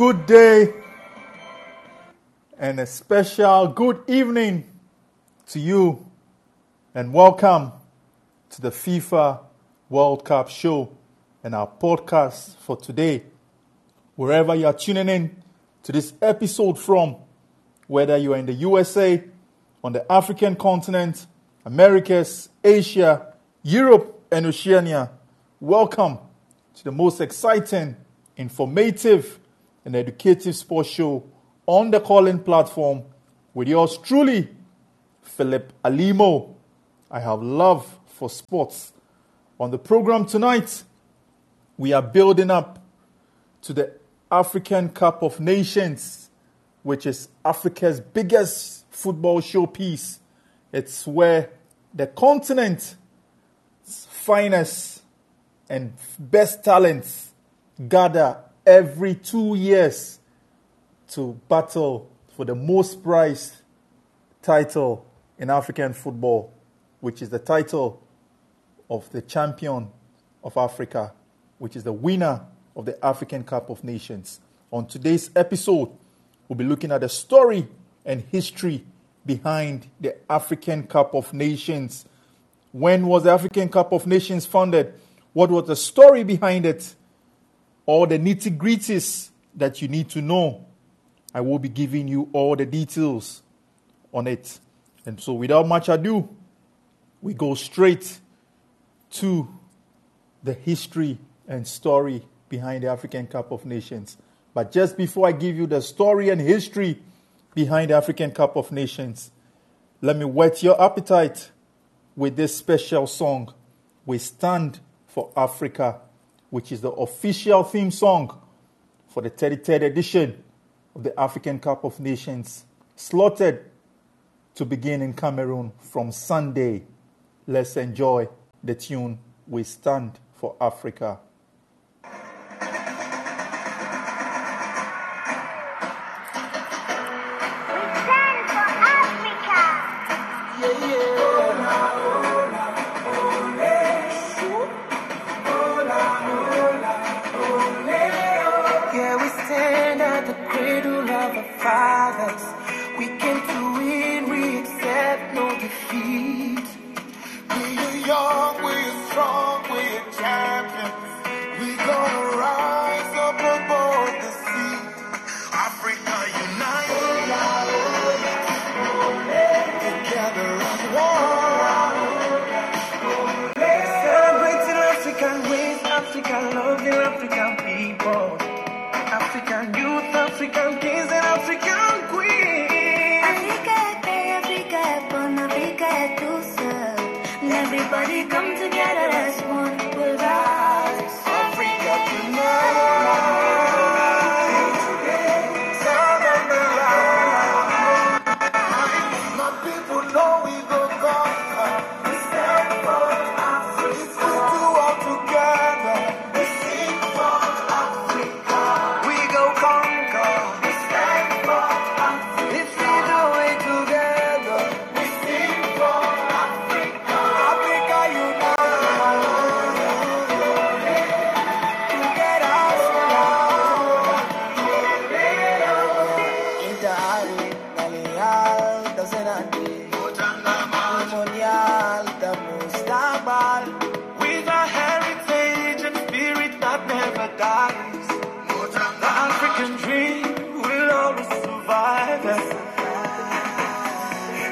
good day and a special good evening to you, and welcome to the FIFA World Cup show and our podcast for today. Wherever you are tuning in to this episode from, whether you are in the USA, on the African continent, Americas, Asia, Europe, and Oceania, welcome to the most exciting, informative, and educative sports show on the Callin platform with yours truly, Philip Alimo. I have love for sports. On the program tonight, we are building up to the African Cup of Nations, which is Africa's biggest football showpiece. It's where the continent's finest and best talents gather every two years to battle for the most prized title in African football, which is the title of the champion of Africa, which is the winner of the African Cup of Nations. On today's episode, we'll be looking at the story and history behind the African Cup of Nations. When was the African Cup of Nations founded? What was the story behind it? All the nitty gritties that you need to know. I will be giving you all the details on it. And so, without much ado, we go straight to the history and story behind the African Cup of Nations. But just before I give you the story and history behind the African Cup of Nations, let me whet your appetite with this special song. We stand for Africa, which is the official theme song for the 33rd edition of the African Cup of Nations, slotted to begin in Cameroon from Sunday. Let's enjoy the tune We Stand for Africa.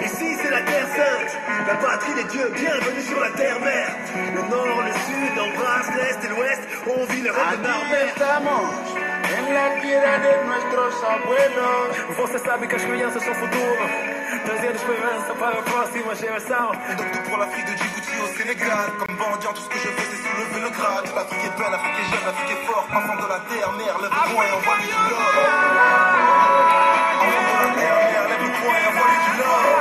Ici, c'est la terre sainte, la patrie des dieux. Bienvenue sur la terre mère. Le nord, le sud, embrasse l'est et l'ouest. On vit le rêve Deuxième esperança para a próxima geração. Pour l'Afrique de Djibouti au Sénégal, comme bandit, tout ce que je fais c'est soulever le grade. L'Afrique est belle, l'Afrique est jeune, l'Afrique est forte. Enfant de la terre, mère, lève le poing et envoie du l'or. Enfant de la terre, mère, lève le poing et envoie du l'or.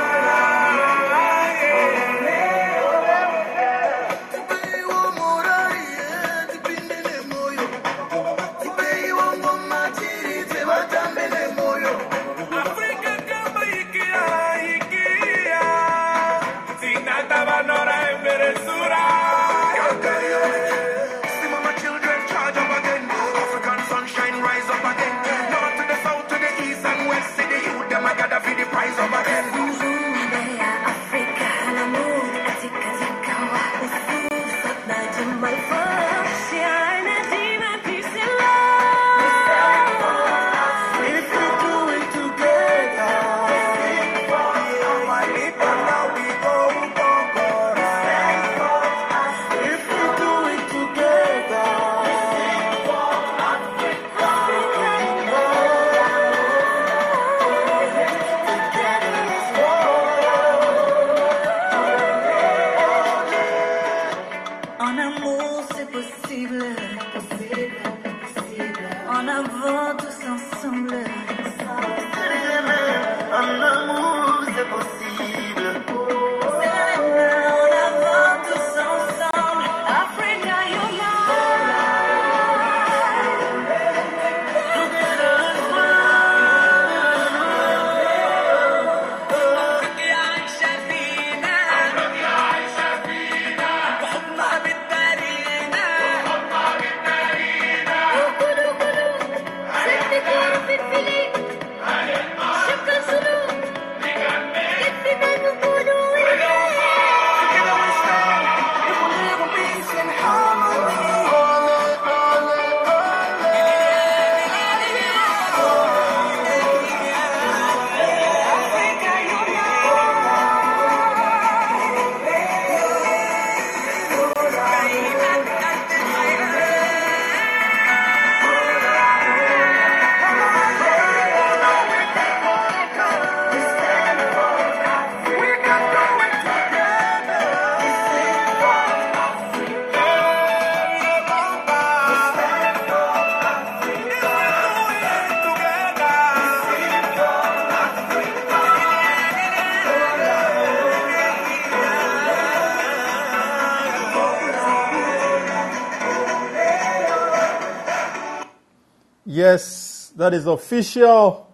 That is the official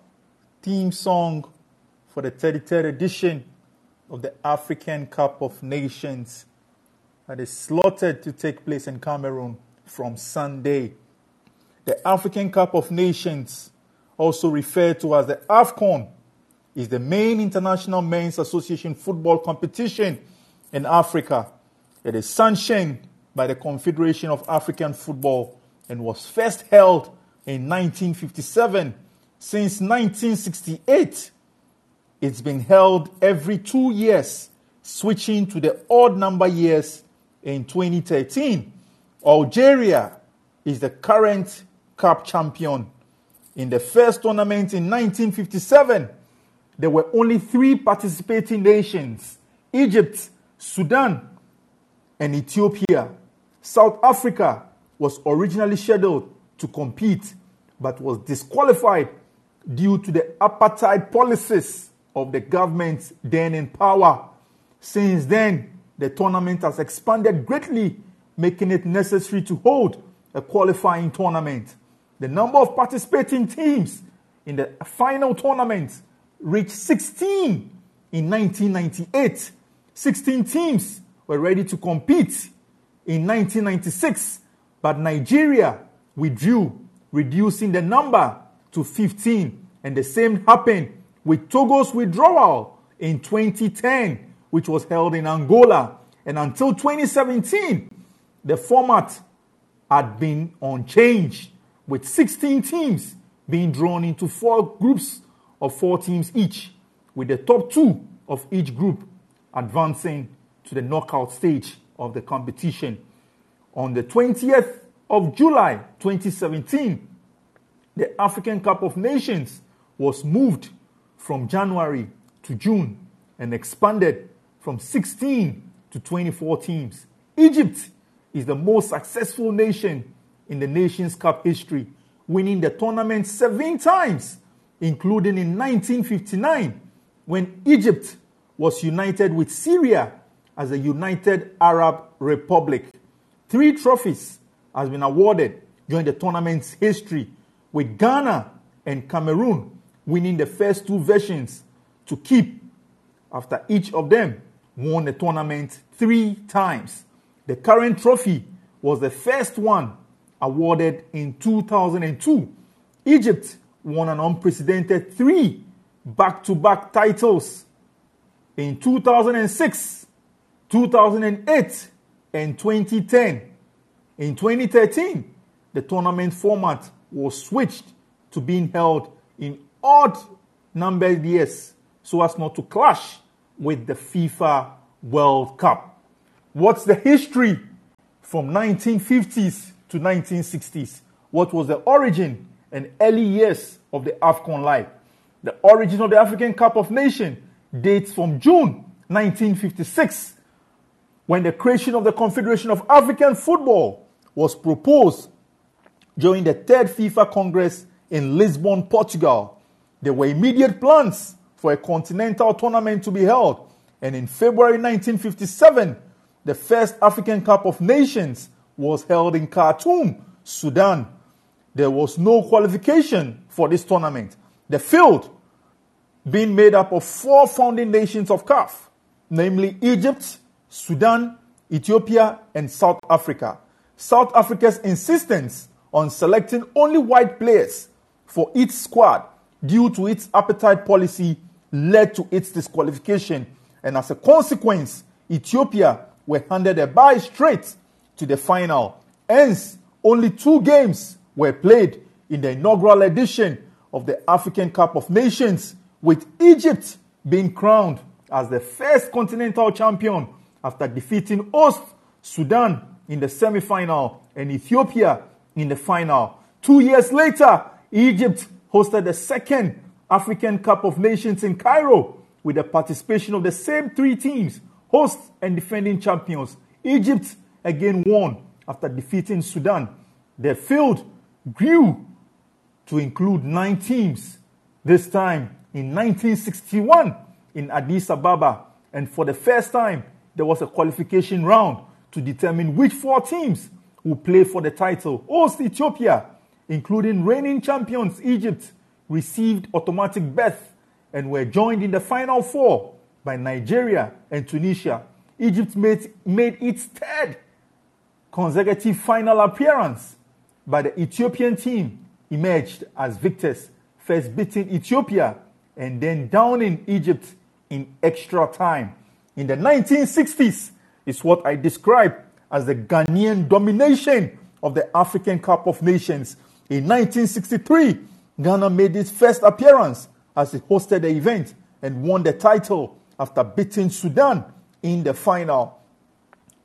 theme song for the 33rd edition of the African Cup of Nations that is slotted to take place in Cameroon from Sunday. The African Cup of Nations, also referred to as the AFCON, is the main international men's association football competition in Africa. It is sanctioned by the Confederation of African Football and was first held in 1957. Since 1968, it's been held every two years, switching to the odd number years in 2013. Algeria is the current cup champion. In the first tournament in 1957, there were only three participating nations Egypt, Sudan, and Ethiopia. South Africa was originally scheduled to compete but was disqualified due to the apartheid policies of the government then in power. Since then, the tournament has expanded greatly, making it necessary to hold a qualifying tournament. The number of participating teams in the final tournament reached 16 in 1998. 16 teams were ready to compete in 1996, but Nigeria withdrew, reducing the number to 15. And the same happened with Togo's withdrawal in 2010, which was held in Angola. And until 2017, the format had been unchanged, with 16 teams being drawn into four groups of four teams each, with the top two of each group advancing to the knockout stage of the competition. On the 20th of July 2017, the African Cup of Nations was moved from January to June and expanded from 16 to 24 teams. Egypt is the most successful nation in the Nations Cup history, winning the tournament seven times, including in 1959 when Egypt was united with Syria as a United Arab Republic. Three trophies has been awarded during the tournament's history, with Ghana and Cameroon winning the first two versions to keep after each of them won the tournament three times. The current trophy was the first one awarded in 2002. Egypt won an unprecedented three back to back titles in 2006, 2008, and 2010. In 2013, the tournament format was switched to being held in odd numbered years so as not to clash with the FIFA World Cup. What's the history from 1950s to 1960s? What was the origin and early years of the AFCON life? The origin of the African Cup of Nations dates from June 1956 when the creation of the Confederation of African Football was proposed during the third FIFA Congress in Lisbon, Portugal. There were immediate plans for a continental tournament to be held, and in February 1957, the first African Cup of Nations was held in Khartoum, Sudan. There was no qualification for this tournament. The field being made up of four founding nations of CAF, namely Egypt, Sudan, Ethiopia, and South Africa. South Africa's insistence on selecting only white players for its squad due to its apartheid policy led to its disqualification, and as a consequence, Ethiopia were handed a bye straight to the final. Hence, only two games were played in the inaugural edition of the African Cup of Nations, with Egypt being crowned as the first continental champion after defeating host Sudan in the semi final and Ethiopia in the final. Two years later, Egypt hosted the second African Cup of Nations in Cairo with the participation of the same three teams, hosts and defending champions. Egypt again won after defeating Sudan. The field grew to include nine teams, this time in 1961 in Addis Ababa. And for the first time, there was a qualification round to determine which four teams will play for the title. Host Ethiopia, including reigning champions Egypt, received automatic berth and were joined in the final four by Nigeria and Tunisia. Egypt made, made its third consecutive final appearance, but the Ethiopian team emerged as victors, first beating Ethiopia and then downing Egypt in extra time. In the 1960s is what I describe as the Ghanaian domination of the African Cup of Nations. In 1963, Ghana made its first appearance as it hosted the event and won the title after beating Sudan in the final.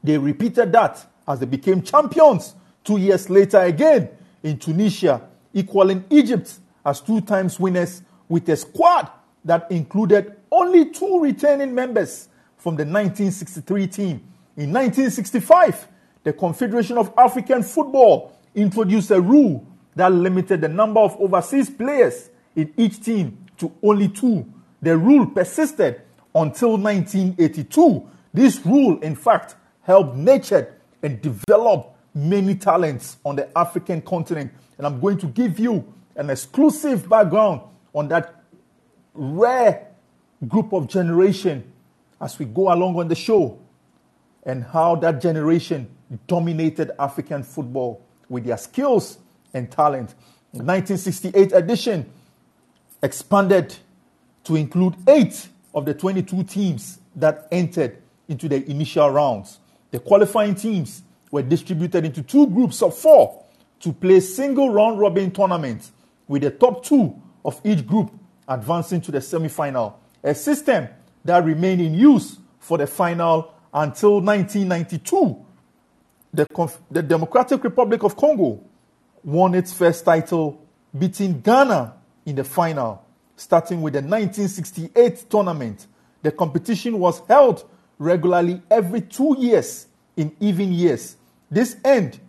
They repeated that as they became champions two years later again in Tunisia, equaling Egypt as two times winners with a squad that included only two returning members from the 1963 team. In 1965, the Confederation of African Football introduced a rule that limited the number of overseas players in each team to only two. The rule persisted until 1982. This rule, in fact, helped nurture and develop many talents on the African continent. And I'm going to give you an exclusive background on that rare group of generation as we go along on the show and how that generation dominated African football with their skills and talent. The 1968 edition expanded to include eight of the 22 teams that entered into the initial rounds. The qualifying teams were distributed into two groups of four to play single round robin tournaments, with the top two of each group advancing to the semi final, a system that remained in use for the final until 1992. The, Conf- the Democratic Republic of Congo won its first title, beating Ghana in the final, starting with the 1968 tournament. The competition was held regularly every two years in even years. This end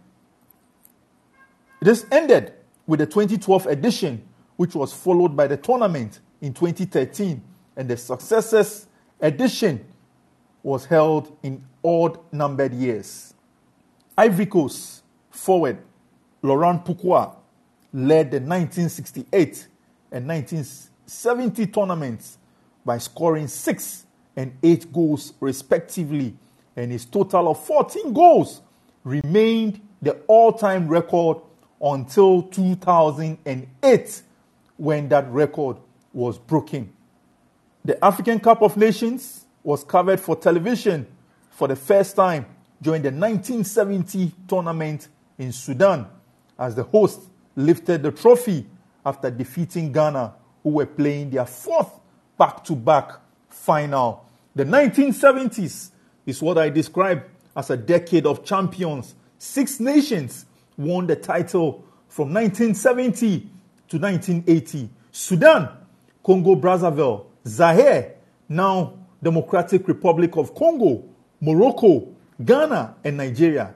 this ended with the 2012 edition, which was followed by the tournament in 2013, and the successors edition was held in odd numbered years. Ivory Coast forward Laurent Pokou led the 1968 and 1970 tournaments by scoring six and eight goals respectively, and his total of 14 goals remained the all time record until 2008 when that record was broken. The African Cup of Nations was covered for television for the first time during the 1970 tournament in Sudan as the host lifted the trophy after defeating Ghana, who were playing their fourth back to back final. The 1970s is what I describe as a decade of champions. Six nations won the title from 1970 to 1980. Sudan, Congo Brazzaville, Zaire, now Democratic Republic of Congo, Morocco, Ghana, and Nigeria.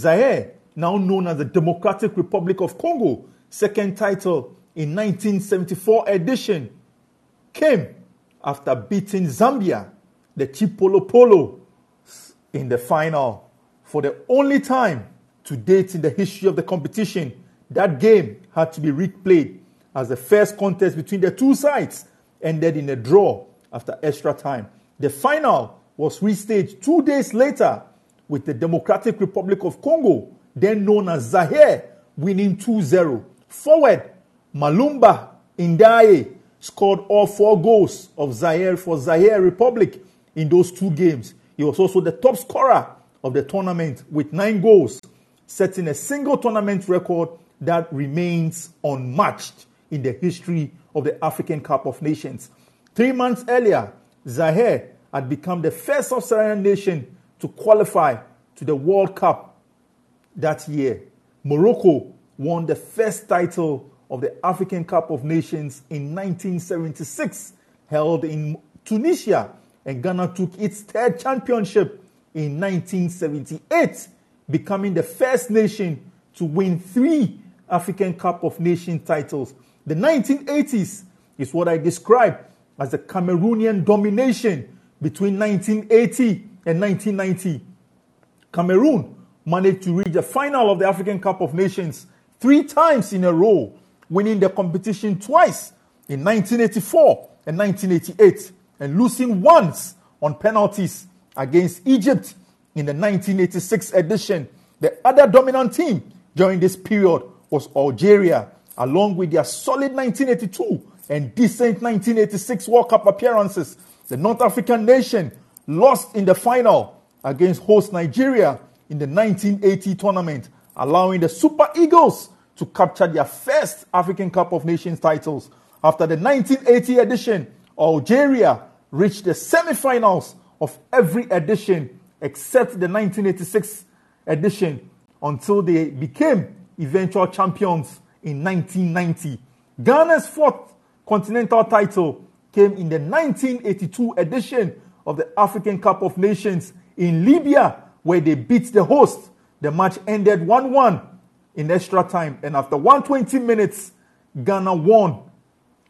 Zaire, now known as the Democratic Republic of Congo, second title in 1974 edition, came after beating Zambia, the Chipolopolo, in the final. For the only time to date in the history of the competition, that game had to be replayed as the first contest between the two sides ended in a draw after extra time. The final was restaged two days later with the Democratic Republic of Congo, then known as Zaire, winning 2 0. Forward, Mulamba Ndaye scored all four goals of Zaire for Zaire Republic in those two games. He was also the top scorer of the tournament with nine goals, setting a single tournament record that remains unmatched in the history of the African Cup of Nations. Three months earlier, Zaire had become the first sub Saharan nation to qualify to the World Cup that year. Morocco won the first title of the African Cup of Nations in 1976, held in Tunisia, and Ghana took its third championship in 1978, becoming the first nation to win three African Cup of Nations titles. The 1980s is what I describe as the Cameroonian domination between 1980 and 1990. Cameroon managed to reach the final of the African Cup of Nations three times in a row, winning the competition twice in 1984 and 1988, and losing once on penalties against Egypt in the 1986 edition. The other dominant team during this period was Algeria, along with their solid 1982 and decent 1986 World Cup appearances. The North African nation lost in the final against host Nigeria in the 1980 tournament, allowing the Super Eagles to capture their first African Cup of Nations titles. After the 1980 edition, Algeria reached the semi-finals of every edition except the 1986 edition until they became eventual champions in 1990. Ghana's fourth continental title came in the 1982 edition of the African Cup of Nations in Libya, where they beat the host. The match ended 1 1 in extra time, and after 120 minutes, Ghana won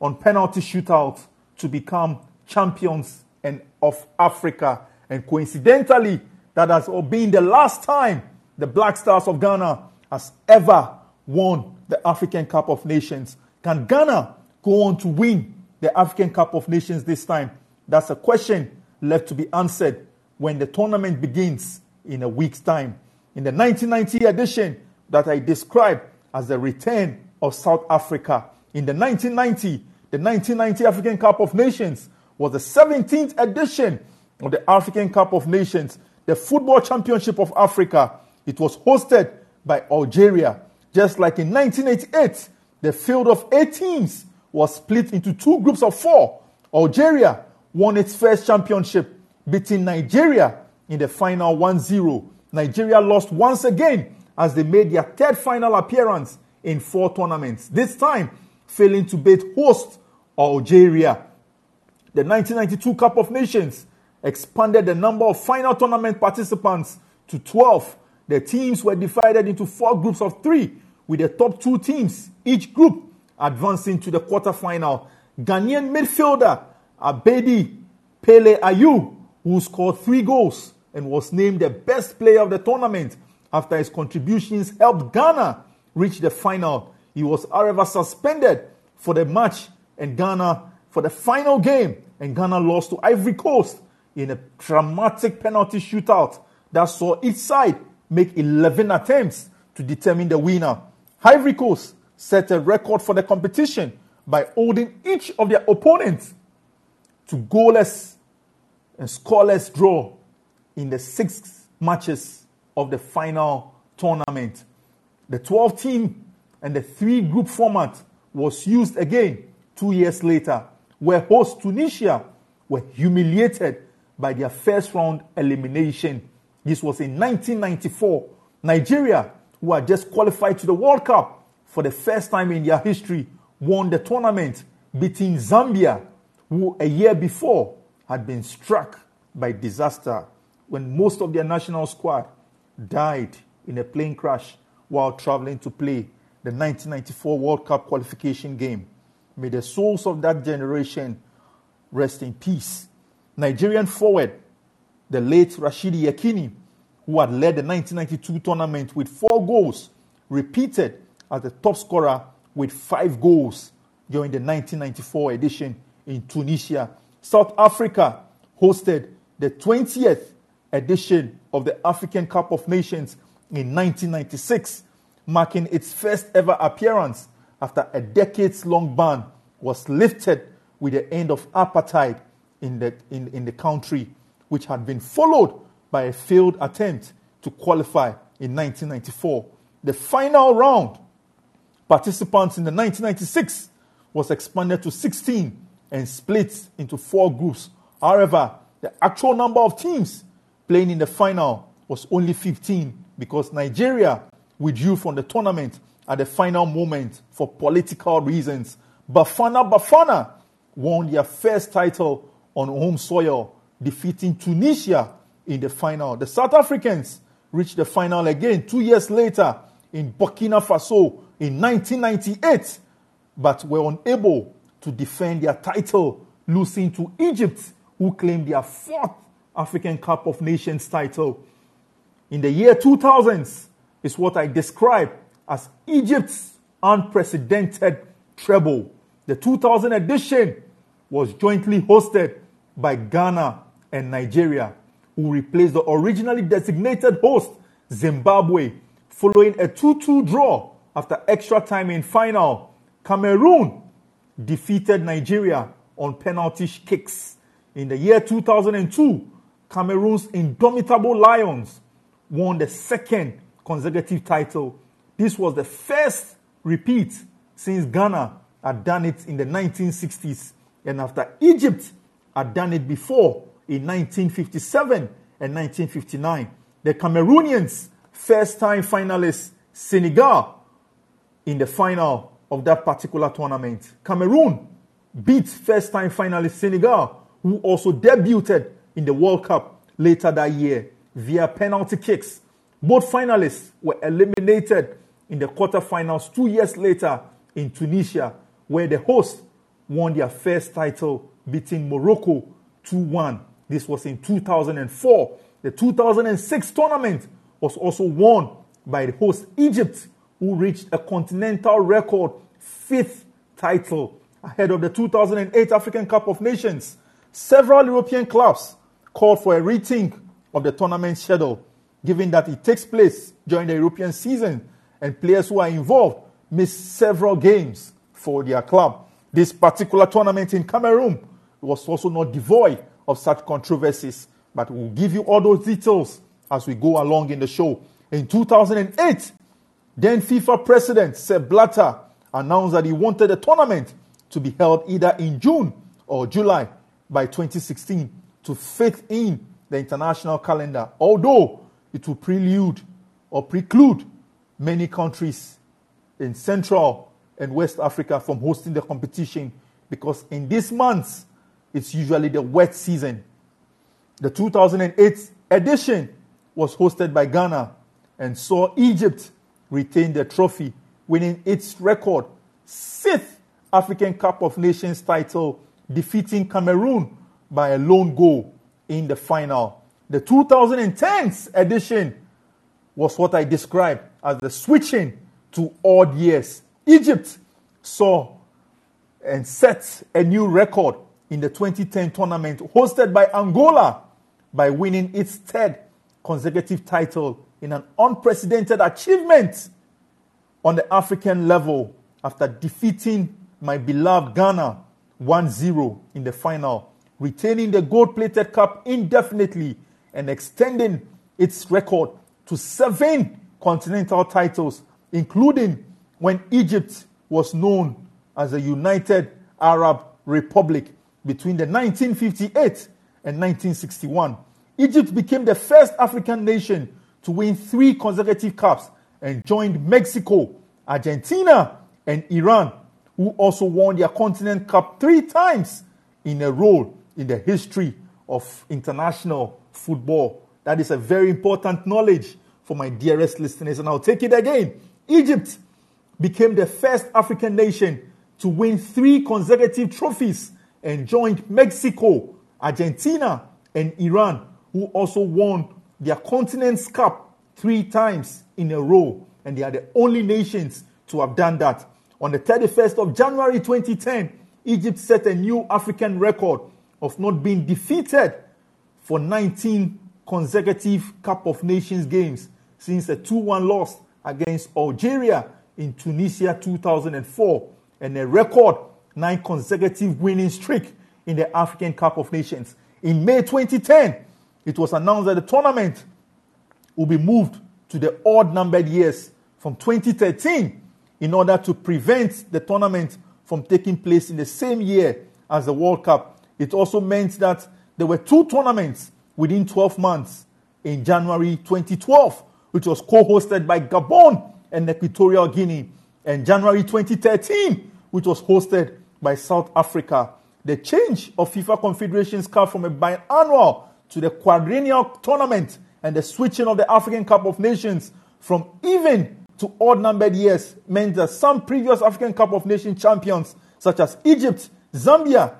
on penalty shootout to become champions and of Africa. And coincidentally, that has been the last time the Black Stars of Ghana has ever won the African Cup of Nations. Can Ghana go on to win the African Cup of Nations this time? That's a question left to be answered when the tournament begins in a week's time. In the 1990 edition that I described as the return of South Africa, in the 1990, the 1990 African Cup of Nations was the 17th edition of the African Cup of Nations, the Football Championship of Africa. It was hosted by Algeria. Just like in 1988, the field of eight teams was split into two groups of four. Algeria won its first championship, beating Nigeria in the final 1 0. Nigeria lost once again as they made their third final appearance in four tournaments, this time failing to beat host Algeria. The 1992 Cup of Nations expanded the number of final tournament participants to 12. The teams were divided into four groups of three, with the top two teams, each group advancing to the quarterfinal. Ghanaian midfielder Abedi Pele Ayew, who scored three goals and was named the best player of the tournament after his contributions helped Ghana reach the final. He was, however, suspended for the match and Ghana for the final game, and Ghana lost to Ivory Coast in a dramatic penalty shootout that saw each side make 11 attempts to determine the winner. Ivory Coast set a record for the competition by holding each of their opponents to goalless and scoreless draw in the six matches of the final tournament. The 12 team and the three group format was used again two years later, where host Tunisia were humiliated by their first round elimination. This was in 1994. Nigeria, who had just qualified to the World Cup for the first time in their history, won the tournament, beating Zambia, who a year before had been struck by disaster when most of their national squad died in a plane crash while traveling to play the 1994 World Cup qualification game. May the souls of that generation rest in peace. Nigerian forward, the late Rashidi Yekini, who had led the 1992 tournament with four goals, repeated as the top scorer with five goals during the 1994 edition in Tunisia. South Africa hosted the 20th edition of the African Cup of Nations in 1996, marking its first ever appearance after a decades long ban was lifted with the end of apartheid in the, in, in the country, which had been followed by a failed attempt to qualify in 1994. The final round, participants in the 1996 was expanded to 16 and split into four groups. However, the actual number of teams playing in the final was only 15 because Nigeria withdrew from the tournament at the final moment for political reasons. Bafana Bafana won their first title on home soil, defeating Tunisia in the final. The South Africans reached the final again two years later in Burkina Faso in 1998, but were unable to defend their title, losing to Egypt, who claimed their fourth African Cup of Nations title. In the year 2000s is what I describe as Egypt's unprecedented treble. The 2000 edition was jointly hosted by Ghana and Nigeria, who replaced the originally designated host, Zimbabwe, following a 2 2 draw after extra time in final. Cameroon defeated Nigeria on penalty kicks. In the year 2002, Cameroon's indomitable Lions won the second consecutive title. This was the first repeat since Ghana had done it in the 1960s and after Egypt had done it before in 1957 and 1959. The Cameroonians, first time finalists, Senegal, in the final of that particular tournament. Cameroon beat first time finalist Senegal, who also debuted in the World Cup later that year via penalty kicks. Both finalists were eliminated in the quarterfinals two years later in Tunisia, where the host won their first title, beating Morocco 2 1. This was in 2004. The 2006 tournament was also won by the host Egypt, who reached a continental record fifth title ahead of the 2008 African Cup of Nations. Several European clubs called for a rethink of the tournament schedule, given that it takes place during the European season and players who are involved miss several games for their club. This particular tournament in Cameroon was also not devoid of such controversies, but we'll give you all those details as we go along in the show. In 2008, then FIFA president Sepp Blatter announced that he wanted the tournament to be held either in June or July by 2016 to fit in the international calendar, although it will prelude or preclude many countries in Central and West Africa from hosting the competition because in these months, it's usually the wet season. The 2008 edition was hosted by Ghana and saw Egypt retain the trophy, winning its record sixth African Cup of Nations title, defeating Cameroon by a lone goal in the final. The 2010 edition was what I described as the switching to odd years. Egypt saw and set a new record in the 2010 tournament hosted by Angola by winning its third consecutive title in an unprecedented achievement on the African level after defeating my beloved Ghana 1 0 in the final, retaining the gold plated cup indefinitely and extending its record to seven continental titles, including when Egypt was known as the United Arab Republic between the 1958 and 1961. Egypt became the first African nation to win three consecutive cups and joined Mexico, Argentina, and Iran, who also won their continent cup three times in a row in the history of international football. That is a very important knowledge for my dearest listeners, and I'll take it again. Egypt became the first African nation to win three consecutive trophies and joined Mexico, Argentina, and Iran, who also won their Continent's Cup three times in a row. And they are the only nations to have done that. On the 31st of January 2010, Egypt set a new African record of not being defeated for 19 consecutive Cup of Nations games since a 2 1 loss against Algeria in Tunisia 2004 and a record nine consecutive winning streak in the African Cup of Nations. In May 2010, it was announced that the tournament will be moved to the odd numbered years from 2013 in order to prevent the tournament from taking place in the same year as the World Cup. It also meant that there were two tournaments within 12 months in January 2012, which was co hosted by Gabon and Equatorial Guinea, and January 2013, which was hosted by South Africa. The change of FIFA Confederations Cup from a biannual to the quadrennial tournament and the switching of the African Cup of Nations from even to odd numbered years meant that some previous African Cup of Nations champions, such as Egypt, Zambia,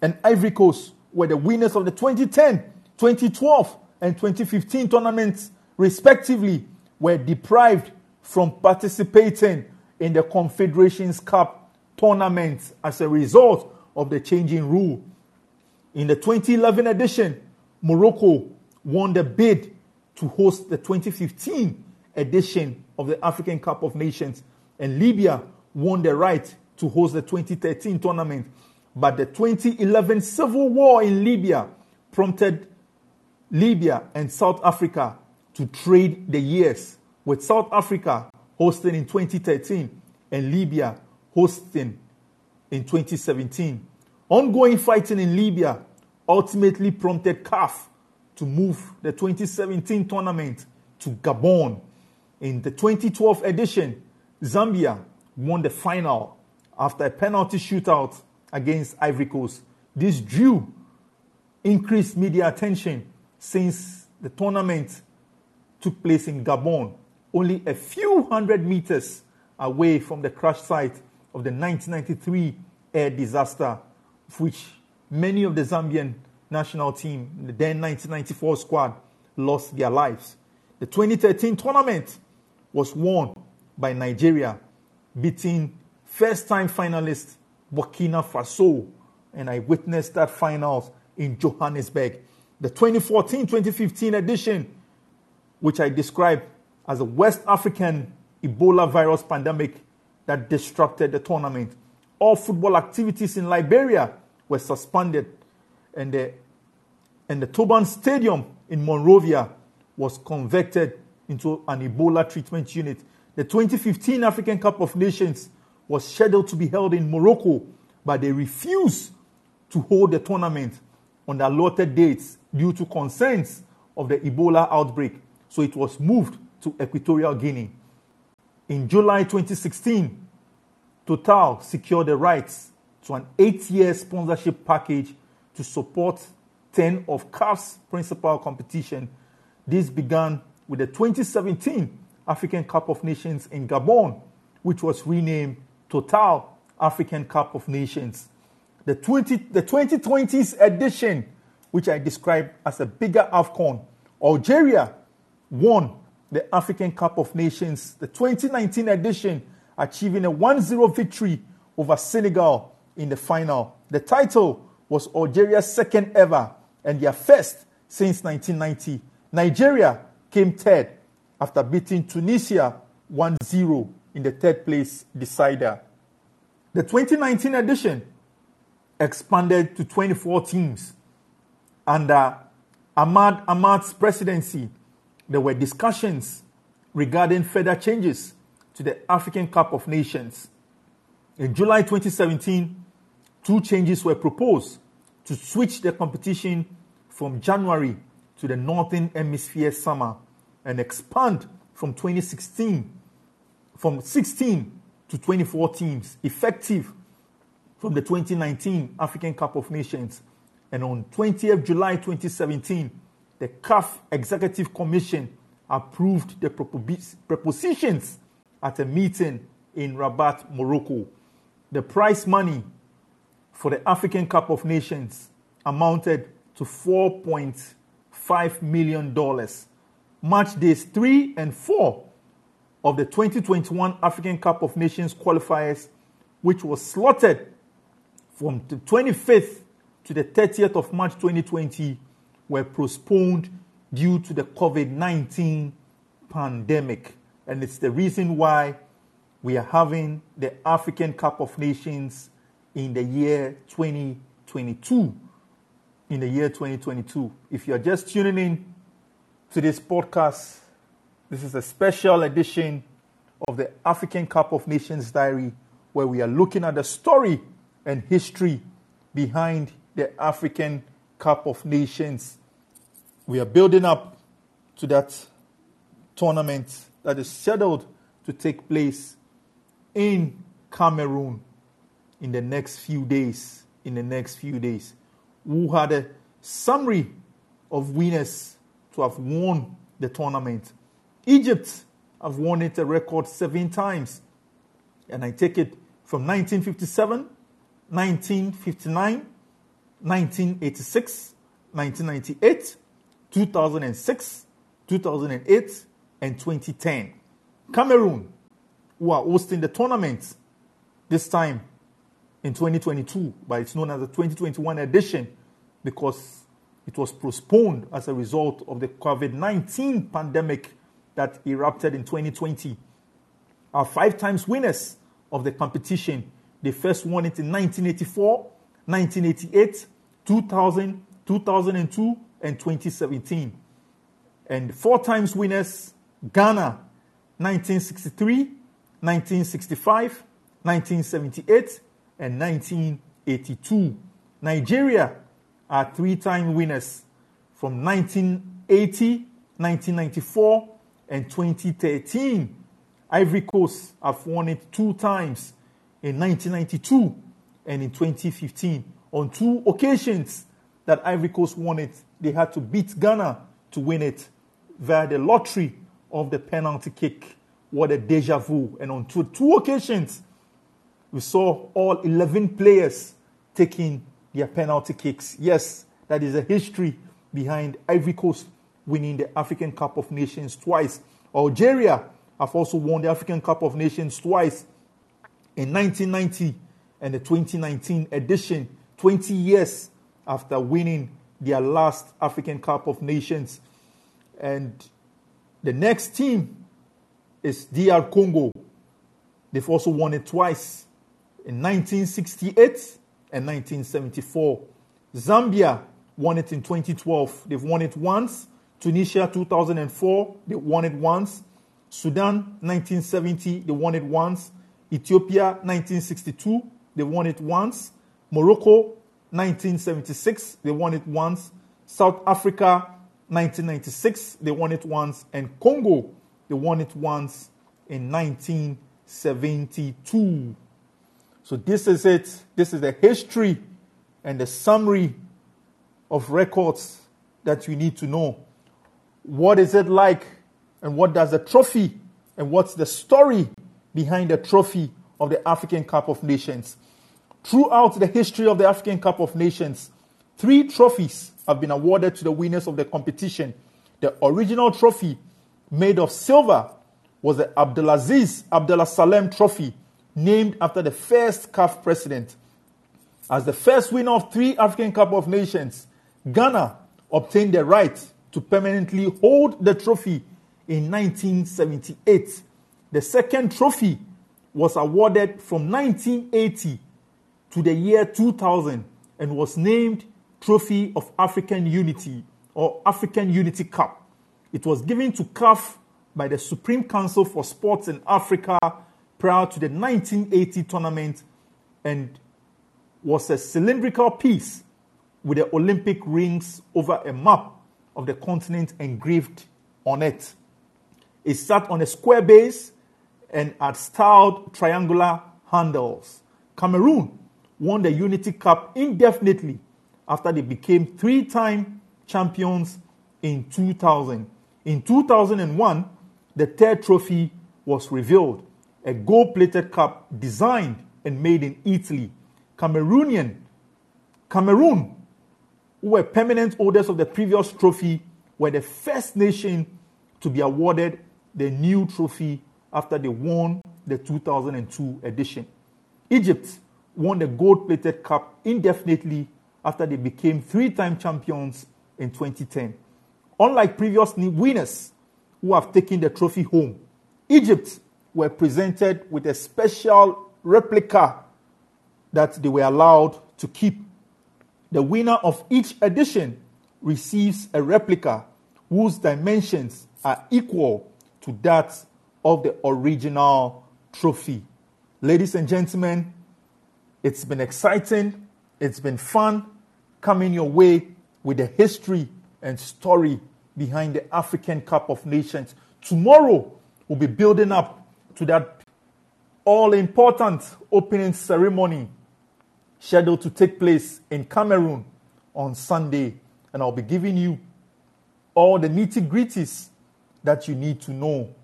and Ivory Coast, were the winners of the 2010, 2012, and 2015 tournaments, respectively, were deprived from participating in the Confederations Cup tournament as a result of the changing rule. In the 2011 edition, Morocco won the bid to host the 2015 edition of the African Cup of Nations, and Libya won the right to host the 2013 tournament. But the 2011 civil war in Libya prompted Libya and South Africa to trade the years, with South Africa hosting in 2013 and Libya hosting in 2017. Ongoing fighting in Libya ultimately prompted CAF to move the 2017 tournament to Gabon. In the 2012 edition, Zambia won the final after a penalty shootout against Ivory Coast. This drew increased media attention since the tournament took place in Gabon, only a few hundred meters away from the crash site of the 1993 air disaster, of which many of the Zambian national team, the then 1994 squad, lost their lives. The 2013 tournament was won by Nigeria, beating first time finalist Burkina Faso. And I witnessed that final in Johannesburg. The 2014 2015 edition, which I described as a West African Ebola virus pandemic that disrupted the tournament. All football activities in Liberia were suspended, and the, and the Tubman Stadium in Monrovia was converted into an Ebola treatment unit. The 2015 African Cup of Nations was scheduled to be held in Morocco, but they refused to hold the tournament on the allotted dates due to concerns of the Ebola outbreak. So it was moved to Equatorial Guinea. In July 2016, Total secured the rights to an eight year sponsorship package to support 10 of CAF's principal competition. This began with the 2017 African Cup of Nations in Gabon, which was renamed Total African Cup of Nations. The, 20, the 2020s edition, which I described as a bigger AFCON, Algeria won the African Cup of Nations, the 2019 edition, achieving a 1 0 victory over Senegal in the final. The title was Algeria's second ever and their first since 1990. Nigeria came third after beating Tunisia 1 0 in the third place decider. The 2019 edition expanded to 24 teams. Under Ahmad Ahmad's presidency, there were discussions regarding further changes to the African Cup of Nations. In July 2017, two changes were proposed to switch the competition from January to the Northern Hemisphere summer and expand from 2016 from 16 to 24 teams effective from the 2019 African Cup of Nations. And on 20th July 2017, the CAF Executive Commission approved the proposi- propositions at a meeting in Rabat, Morocco. The prize money for the African Cup of Nations amounted to $4.5 million. Match days 3 and 4 of the 2021 African Cup of Nations qualifiers, which was slotted from the 25th to the 30th of March 2020, were postponed due to the COVID 19 pandemic. And it's the reason why we are having the African Cup of Nations in the year 2022. In the year 2022. If you're just tuning in to this podcast, this is a special edition of the African Cup of Nations Diary where we are looking at the story and history behind the African Cup of Nations. We are building up to that tournament that is scheduled to take place in Cameroon in the next few days. In the next few days, who had a summary of winners to have won the tournament. Egypt have won it a record seven times, and I take it from 1957, 1959, 1986, 1998, 2006, 2008, and 2010. Cameroon, who are hosting the tournament this time in 2022, but it's known as the 2021 edition because it was postponed as a result of the COVID 19 pandemic that erupted in 2020. Are five times winners of the competition. They first won it in 1984, 1988, 2000, 2002, and 2017. And four times winners Ghana, 1963, 1965, 1978, and 1982. Nigeria are three time winners from 1980, 1994, and 2013. Ivory Coast have won it two times in 1992 and in 2015. On two occasions that Ivory Coast won it, they had to beat Ghana to win it via the lottery of the penalty kick. What a deja vu. And on two, two occasions, we saw all 11 players taking their penalty kicks. Yes, that is a history behind Ivory Coast winning the African Cup of Nations twice. Algeria have also won the African Cup of Nations twice in 1990 and the 2019 edition, 20 years after winning their last African Cup of Nations. And the next team is DR Congo. They've also won it twice in 1968 and 1974. Zambia won it in 2012. They've won it once. Tunisia 2004, they won it once. Sudan 1970, they won it once. Ethiopia 1962, they won it once. Morocco 1976, they won it once. South Africa 1996, they won it once. And Congo, they won it once in 1972. So this is it. This is the history and the summary of records that you need to know. What is it like? And what does the trophy and what's the story behind the trophy of the African Cup of Nations? Throughout the history of the African Cup of Nations, three trophies have been awarded to the winners of the competition. The original trophy, made of silver, was the Abdulaziz Abdullah Salem Trophy, named after the first CAF president. As the first winner of three African Cup of Nations, Ghana obtained the right to permanently hold the trophy in 1978. The second trophy was awarded from 1980 to the year 2000 and was named Trophy of African Unity or African Unity Cup. It was given to CAF by the Supreme Council for Sports in Africa prior to the 1980 tournament and was a cylindrical piece with the Olympic rings over a map of the continent engraved on it. It sat on a square base and had styled triangular handles. Cameroon won the Unity Cup indefinitely after they became three time champions in 2000. In 2001, the third trophy was revealed a gold plated cup designed and made in Italy. Cameroonian, Cameroon, who were permanent holders of the previous trophy, were the first nation to be awarded the new trophy after they won the 2002 edition. Egypt won the gold plated cup indefinitely after they became three time champions in 2010. Unlike previous winners who have taken the trophy home, Egypt were presented with a special replica that they were allowed to keep. The winner of each edition receives a replica whose dimensions are equal to that of the original trophy. Ladies and gentlemen, it's been exciting, it's been fun coming your way with the history and story behind the African Cup of Nations. Tomorrow, we'll be building up to that all important opening ceremony scheduled to take place in Cameroon on Sunday. And I'll be giving you all the nitty gritties that you need to know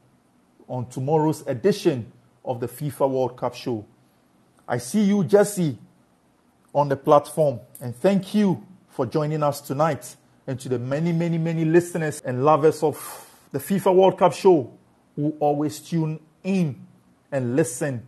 on tomorrow's edition of the FIFA World Cup show. I see you, Jesse, on the platform, and thank you for joining us tonight. And to the many, many, many listeners and lovers of the FIFA World Cup show who always tune in and listen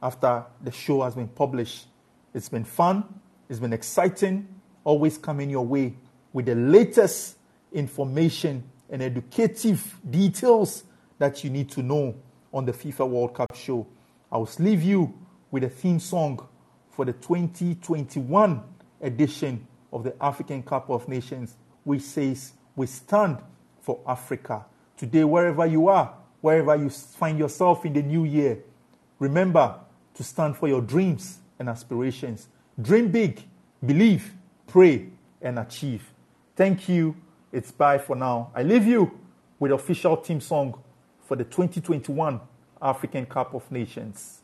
after the show has been published. It's been fun, it's been exciting, always coming your way with the latest information and educative details that you need to know on the FIFA World Cup show. I will leave you with a theme song for the 2021 edition of the African Cup of Nations, which says, We stand for Africa. Today, wherever you are, wherever you find yourself in the new year, remember to stand for your dreams and aspirations. Dream big, believe, pray, and achieve. Thank you. It's bye for now. I leave you with official team song for the 2021 African Cup of Nations.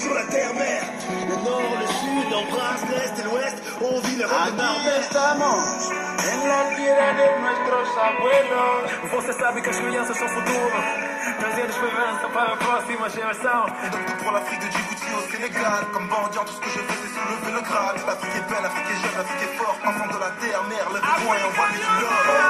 Sur la terre-mère. Le nord, le sud, embrasse l'est et l'ouest, on vit le rêve estamos en la tierra de nuestros abuelos. Você sabe que as crianças são futuro. Trazer esperança para a próxima geração. Donc pour l'Afrique de Djibouti au Sénégal Comme bandit, tout ce que je fais c'est soulever le grade L'Afrique est belle, l'Afrique est jeune, l'Afrique est forte Enfant de la terre, mère, lève-toi et envoie-lui du love Enfant